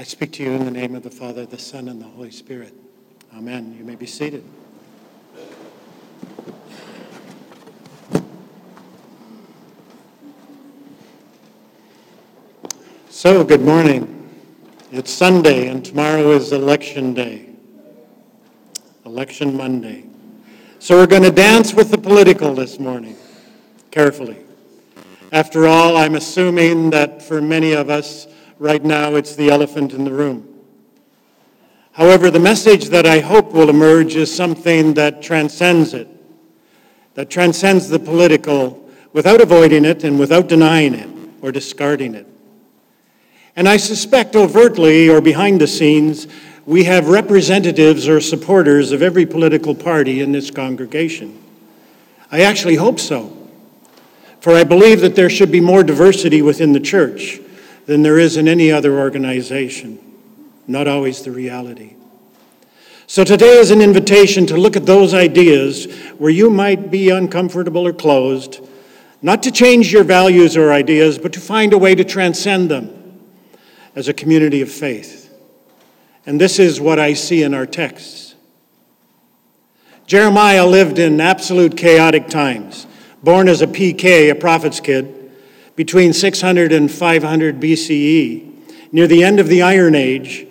I speak to you in the name of the Father, the Son, and the Holy Spirit. Amen. You may be seated. So, good morning. It's Sunday, and tomorrow is Election Day, Election Monday. So, we're going to dance with the political this morning, carefully. After all, I'm assuming that for many of us, right now, it's the elephant in the room. However, the message that I hope will emerge is something that transcends it, that transcends the political without avoiding it and without denying it or discarding it. And I suspect overtly or behind the scenes, we have representatives or supporters of every political party in this congregation. I actually hope so. For I believe that there should be more diversity within the church than there is in any other organization. Not always the reality. So today is an invitation to look at those ideas where you might be uncomfortable or closed, not to change your values or ideas, but to find a way to transcend them as a community of faith. And this is what I see in our texts. Jeremiah lived in absolute chaotic times, born as a PK, a prophet's kid, between 600 and 500 BCE, near the end of the Iron Age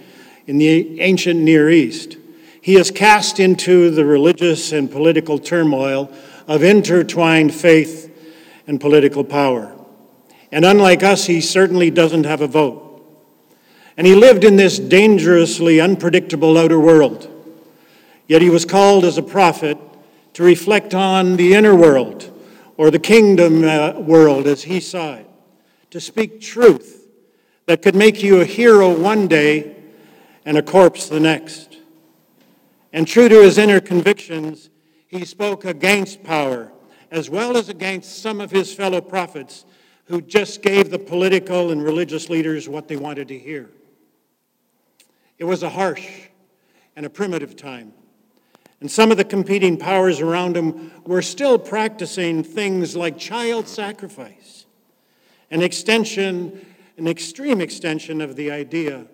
in the ancient Near East. He is cast into the religious and political turmoil of intertwined faith and political power. And unlike us, he certainly doesn't have a vote. And he lived in this dangerously unpredictable outer world. Yet he was called as a prophet to reflect on the inner world, or the kingdom uh, world as he saw it, to speak truth that could make you a hero one day and a corpse the next. And true to his inner convictions, he spoke against power as well as against some of his fellow prophets who just gave the political and religious leaders what they wanted to hear. It was a harsh and a primitive time. And some of the competing powers around him were still practicing things like child sacrifice, an extension, an extreme extension of the idea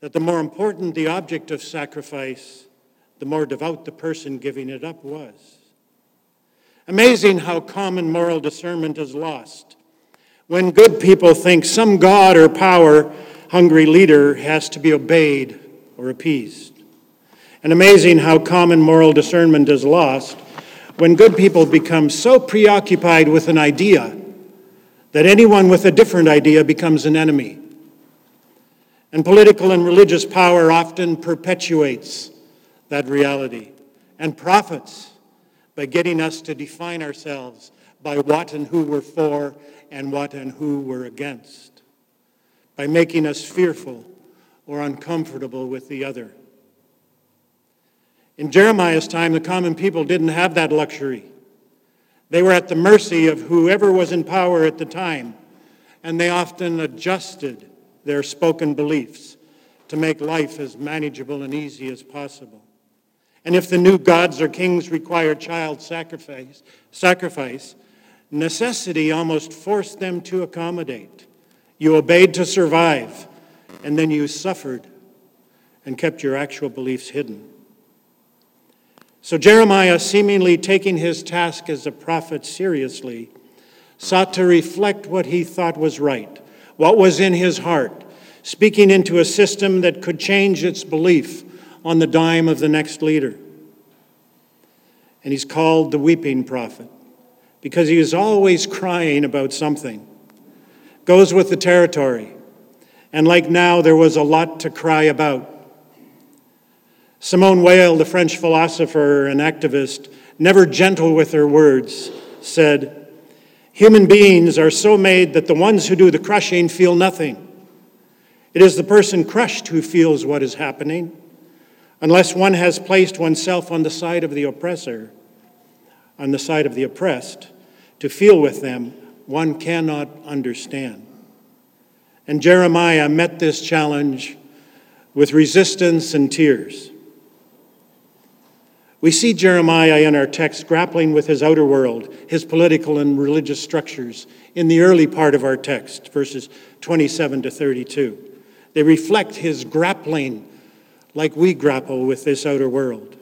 that the more important the object of sacrifice, the more devout the person giving it up was. Amazing how common moral discernment is lost when good people think some God or power hungry leader has to be obeyed or appeased. And amazing how common moral discernment is lost when good people become so preoccupied with an idea that anyone with a different idea becomes an enemy. And political and religious power often perpetuates that reality and profits by getting us to define ourselves by what and who we're for and what and who we're against by making us fearful or uncomfortable with the other. In Jeremiah's time, the common people didn't have that luxury. They were at the mercy of whoever was in power at the time, and they often adjusted their spoken beliefs to make life as manageable and easy as possible. And if the new gods or kings required child sacrifice, sacrifice, necessity almost forced them to accommodate. You obeyed to survive, and then you suffered and kept your actual beliefs hidden. So Jeremiah, seemingly taking his task as a prophet seriously, sought to reflect what he thought was right, what was in his heart, speaking into a system that could change its belief on the dime of the next leader. And he's called the weeping prophet because he is always crying about something goes with the territory. And like now, there was a lot to cry about. Simone Weil, the French philosopher and activist, never gentle with her words, said, Human beings are so made that the ones who do the crushing feel nothing. It is the person crushed who feels what is happening. Unless one has placed oneself on the side of the oppressor, on the side of the oppressed, to feel with them, one cannot understand. And Jeremiah met this challenge with resistance and tears. We see Jeremiah in our text grappling with his outer world, his political and religious structures, in the early part of our text, verses 27 to 32. They reflect his grappling like we grapple with this outer world.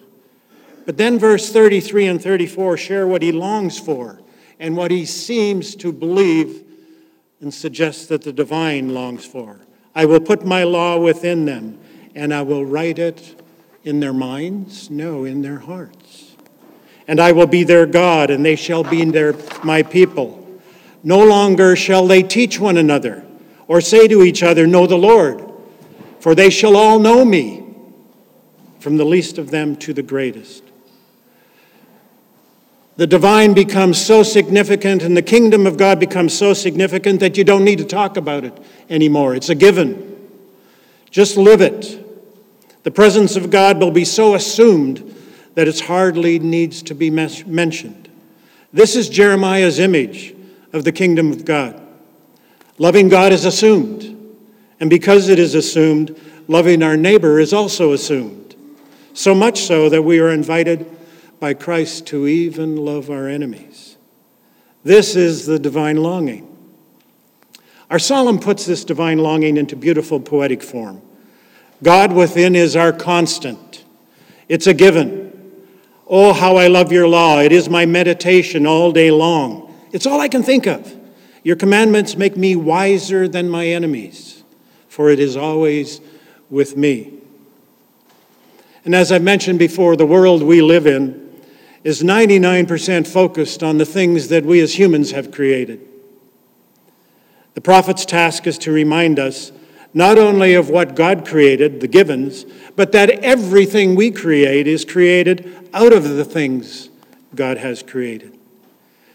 But then verse 33 and 34 share what he longs for and what he seems to believe and suggests that the divine longs for. I will put my law within them, and I will write it in their minds? No, in their hearts. And I will be their God, and they shall be their, my people. No longer shall they teach one another, or say to each other, Know the Lord, for they shall all know me, from the least of them to the greatest. The divine becomes so significant and the kingdom of God becomes so significant that you don't need to talk about it anymore. It's a given. Just live it. The presence of God will be so assumed that it hardly needs to be mentioned. This is Jeremiah's image of the kingdom of God. Loving God is assumed. And because it is assumed, loving our neighbor is also assumed. So much so that we are invited by Christ to even love our enemies. This is the divine longing. Our psalm puts this divine longing into beautiful poetic form. God within is our constant, it's a given. Oh, how I love your law. It is my meditation all day long. It's all I can think of. Your commandments make me wiser than my enemies, for it is always with me. And as I mentioned before, the world we live in is 99% focused on the things that we as humans have created. The prophet's task is to remind us not only of what God created, the givens, but that everything we create is created out of the things God has created.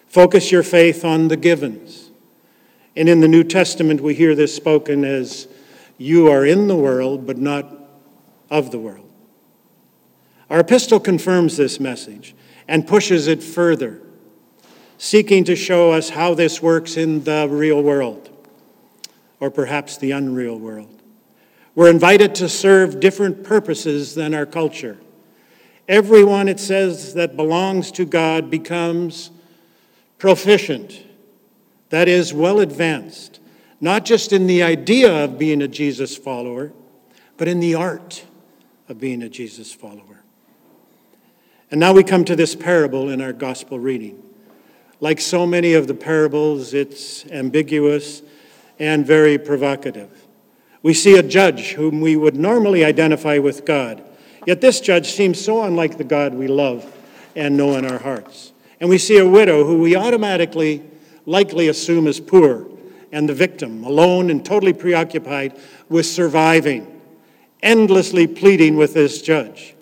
Focus your faith on the givens. And in the New Testament, we hear this spoken as, You are in the world, but not of the world. Our epistle confirms this message and pushes it further, seeking to show us how this works in the real world, or perhaps the unreal world. We're invited to serve different purposes than our culture. Everyone, it says, that belongs to God becomes proficient, that is, well advanced, not just in the idea of being a Jesus follower, but in the art of being a Jesus follower. And now we come to this parable in our gospel reading. Like so many of the parables, it's ambiguous and very provocative. We see a judge whom we would normally identify with God, yet this judge seems so unlike the God we love and know in our hearts. And we see a widow who we automatically likely assume is poor and the victim, alone and totally preoccupied with surviving, endlessly pleading with this judge.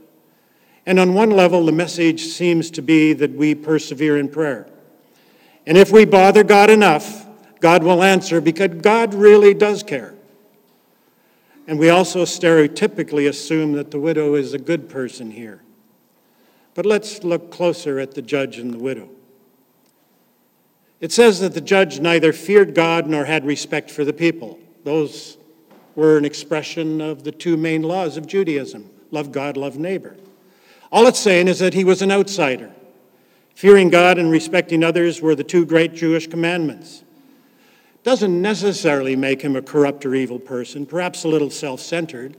And on one level, the message seems to be that we persevere in prayer. And if we bother God enough, God will answer because God really does care. And we also stereotypically assume that the widow is a good person here. But let's look closer at the judge and the widow. It says that the judge neither feared God nor had respect for the people. Those were an expression of the two main laws of Judaism love God, love neighbor. All it's saying is that he was an outsider. Fearing God and respecting others were the two great Jewish commandments. Doesn't necessarily make him a corrupt or evil person, perhaps a little self centered,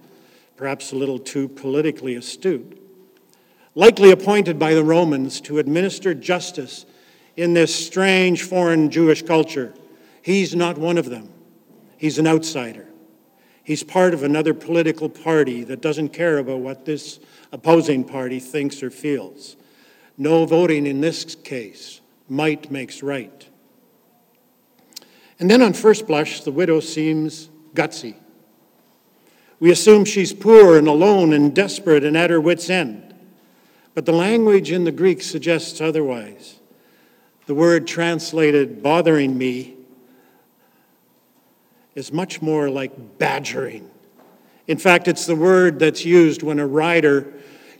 perhaps a little too politically astute. Likely appointed by the Romans to administer justice in this strange foreign Jewish culture, he's not one of them. He's an outsider. He's part of another political party that doesn't care about what this opposing party thinks or feels. No voting in this case. Might makes right. And then on first blush, the widow seems gutsy. We assume she's poor and alone and desperate and at her wits' end. But the language in the Greek suggests otherwise. The word translated bothering me is much more like badgering. In fact, it's the word that's used when a rider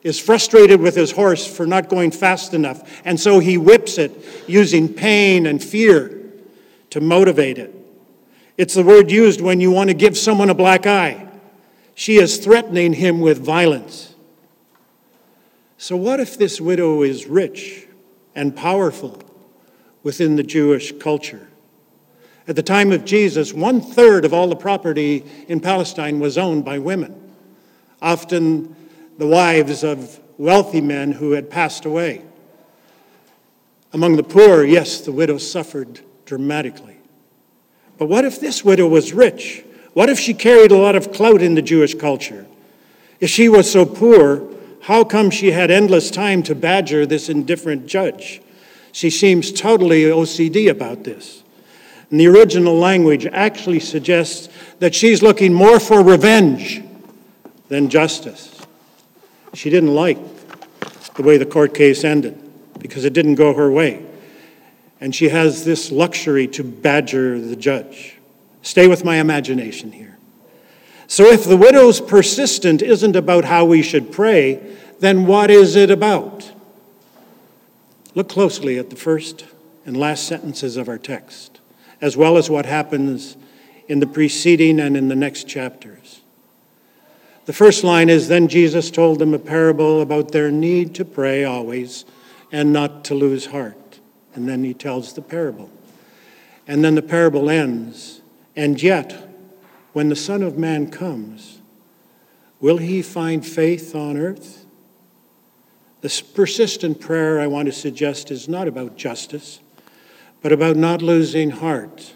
is frustrated with his horse for not going fast enough, and so he whips it using pain and fear to motivate it. It's the word used when you want to give someone a black eye. She is threatening him with violence. So, what if this widow is rich and powerful within the Jewish culture? At the time of Jesus, one third of all the property in Palestine was owned by women, often the wives of wealthy men who had passed away. Among the poor, yes, the widow suffered dramatically. But what if this widow was rich? What if she carried a lot of clout in the Jewish culture? If she was so poor, how come she had endless time to badger this indifferent judge? She seems totally OCD about this. And the original language actually suggests that she's looking more for revenge than justice. She didn't like the way the court case ended because it didn't go her way. And she has this luxury to badger the judge. Stay with my imagination here. So, if the widow's persistent isn't about how we should pray, then what is it about? Look closely at the first and last sentences of our text, as well as what happens in the preceding and in the next chapters. The first line is Then Jesus told them a parable about their need to pray always and not to lose heart. And then he tells the parable. And then the parable ends. And yet, when the Son of Man comes, will he find faith on earth? This persistent prayer I want to suggest is not about justice, but about not losing heart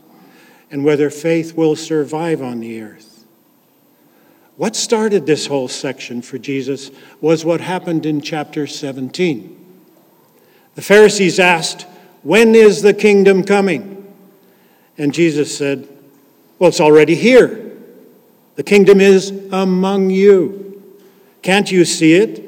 and whether faith will survive on the earth. What started this whole section for Jesus was what happened in chapter 17. The Pharisees asked, When is the kingdom coming? And Jesus said, Well, it's already here. The kingdom is among you. Can't you see it?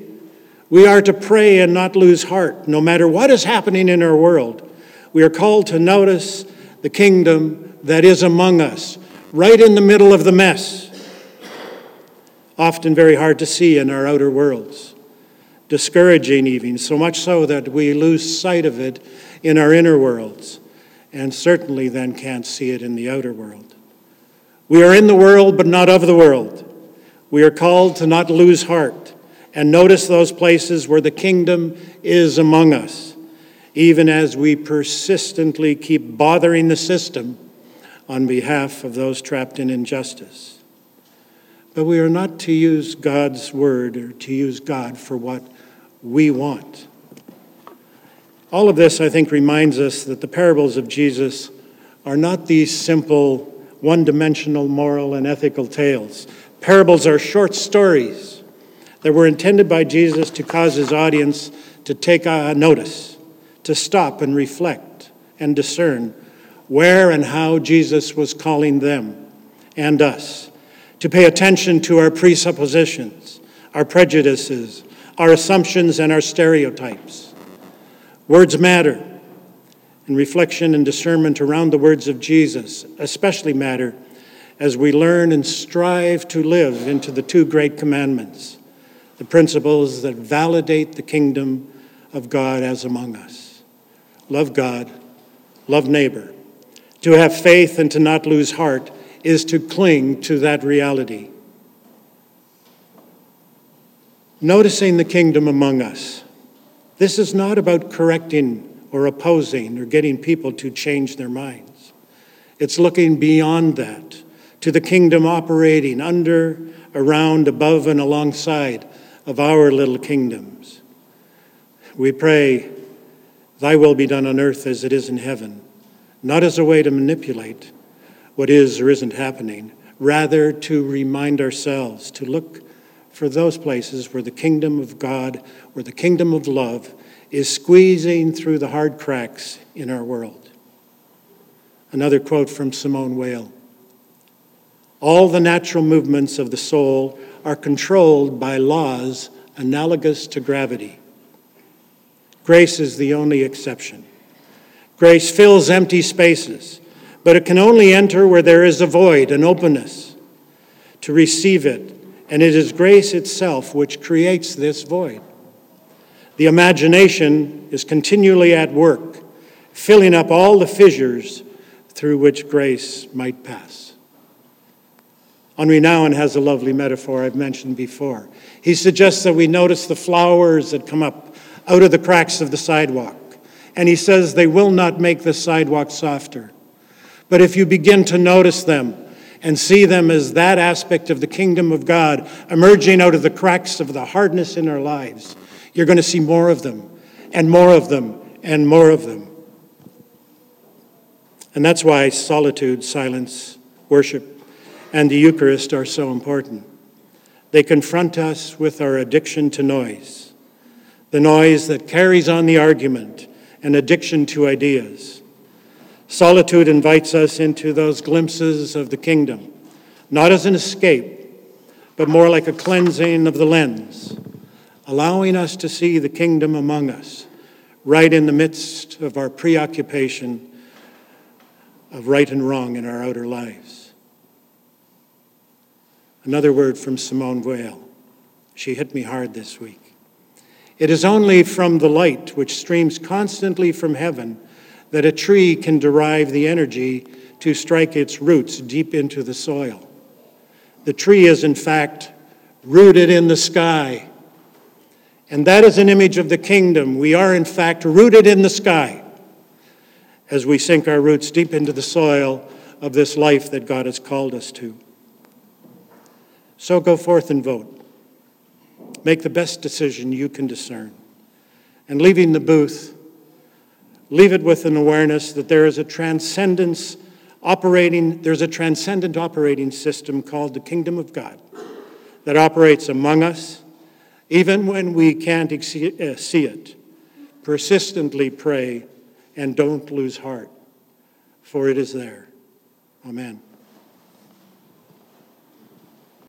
We are to pray and not lose heart, no matter what is happening in our world. We are called to notice the kingdom that is among us, right in the middle of the mess. Often very hard to see in our outer worlds. Discouraging, even, so much so that we lose sight of it in our inner worlds, and certainly then can't see it in the outer world. We are in the world, but not of the world. We are called to not lose heart and notice those places where the kingdom is among us, even as we persistently keep bothering the system on behalf of those trapped in injustice. But we are not to use God's word or to use God for what we want. All of this, I think, reminds us that the parables of Jesus are not these simple one dimensional moral and ethical tales. Parables are short stories that were intended by Jesus to cause his audience to take notice, to stop and reflect and discern where and how Jesus was calling them and us, to pay attention to our presuppositions, our prejudices, our assumptions, and our stereotypes. Words matter and reflection and discernment around the words of Jesus especially matter as we learn and strive to live into the two great commandments, the principles that validate the kingdom of God as among us. Love God, love neighbor. To have faith and to not lose heart is to cling to that reality. Noticing the kingdom among us. This is not about correcting or opposing or getting people to change their minds. It's looking beyond that to the kingdom operating under, around, above, and alongside of our little kingdoms. We pray, Thy will be done on earth as it is in heaven, not as a way to manipulate what is or isn't happening, rather to remind ourselves to look for those places where the kingdom of God, where the kingdom of love is squeezing through the hard cracks in our world. Another quote from Simone Weil All the natural movements of the soul are controlled by laws analogous to gravity. Grace is the only exception. Grace fills empty spaces, but it can only enter where there is a void, an openness to receive it. And it is grace itself which creates this void. The imagination is continually at work, filling up all the fissures through which grace might pass. Henri Nouwen has a lovely metaphor I've mentioned before. He suggests that we notice the flowers that come up out of the cracks of the sidewalk. And he says they will not make the sidewalk softer, But if you begin to notice them and see them as that aspect of the kingdom of God emerging out of the cracks of the hardness in our lives, you're going to see more of them and more of them and more of them. And that's why solitude, silence, worship, and the Eucharist are so important. They confront us with our addiction to noise, the noise that carries on the argument and addiction to ideas. Solitude invites us into those glimpses of the kingdom, not as an escape, but more like a cleansing of the lens, allowing us to see the kingdom among us, right in the midst of our preoccupation of right and wrong in our outer lives. Another word from Simone Weil. She hit me hard this week. It is only from the light which streams constantly from heaven that a tree can derive the energy to strike its roots deep into the soil. The tree is, in fact, rooted in the sky. And that is an image of the kingdom. We are, in fact, rooted in the sky as we sink our roots deep into the soil of this life that God has called us to. So go forth and vote. Make the best decision you can discern. And leaving the booth, leave it with an awareness that there is a transcendence operating, there's a transcendent operating system called the kingdom of God that operates among us, even when we can't uh, see it. Persistently pray and don't lose heart, for it is there. Amen.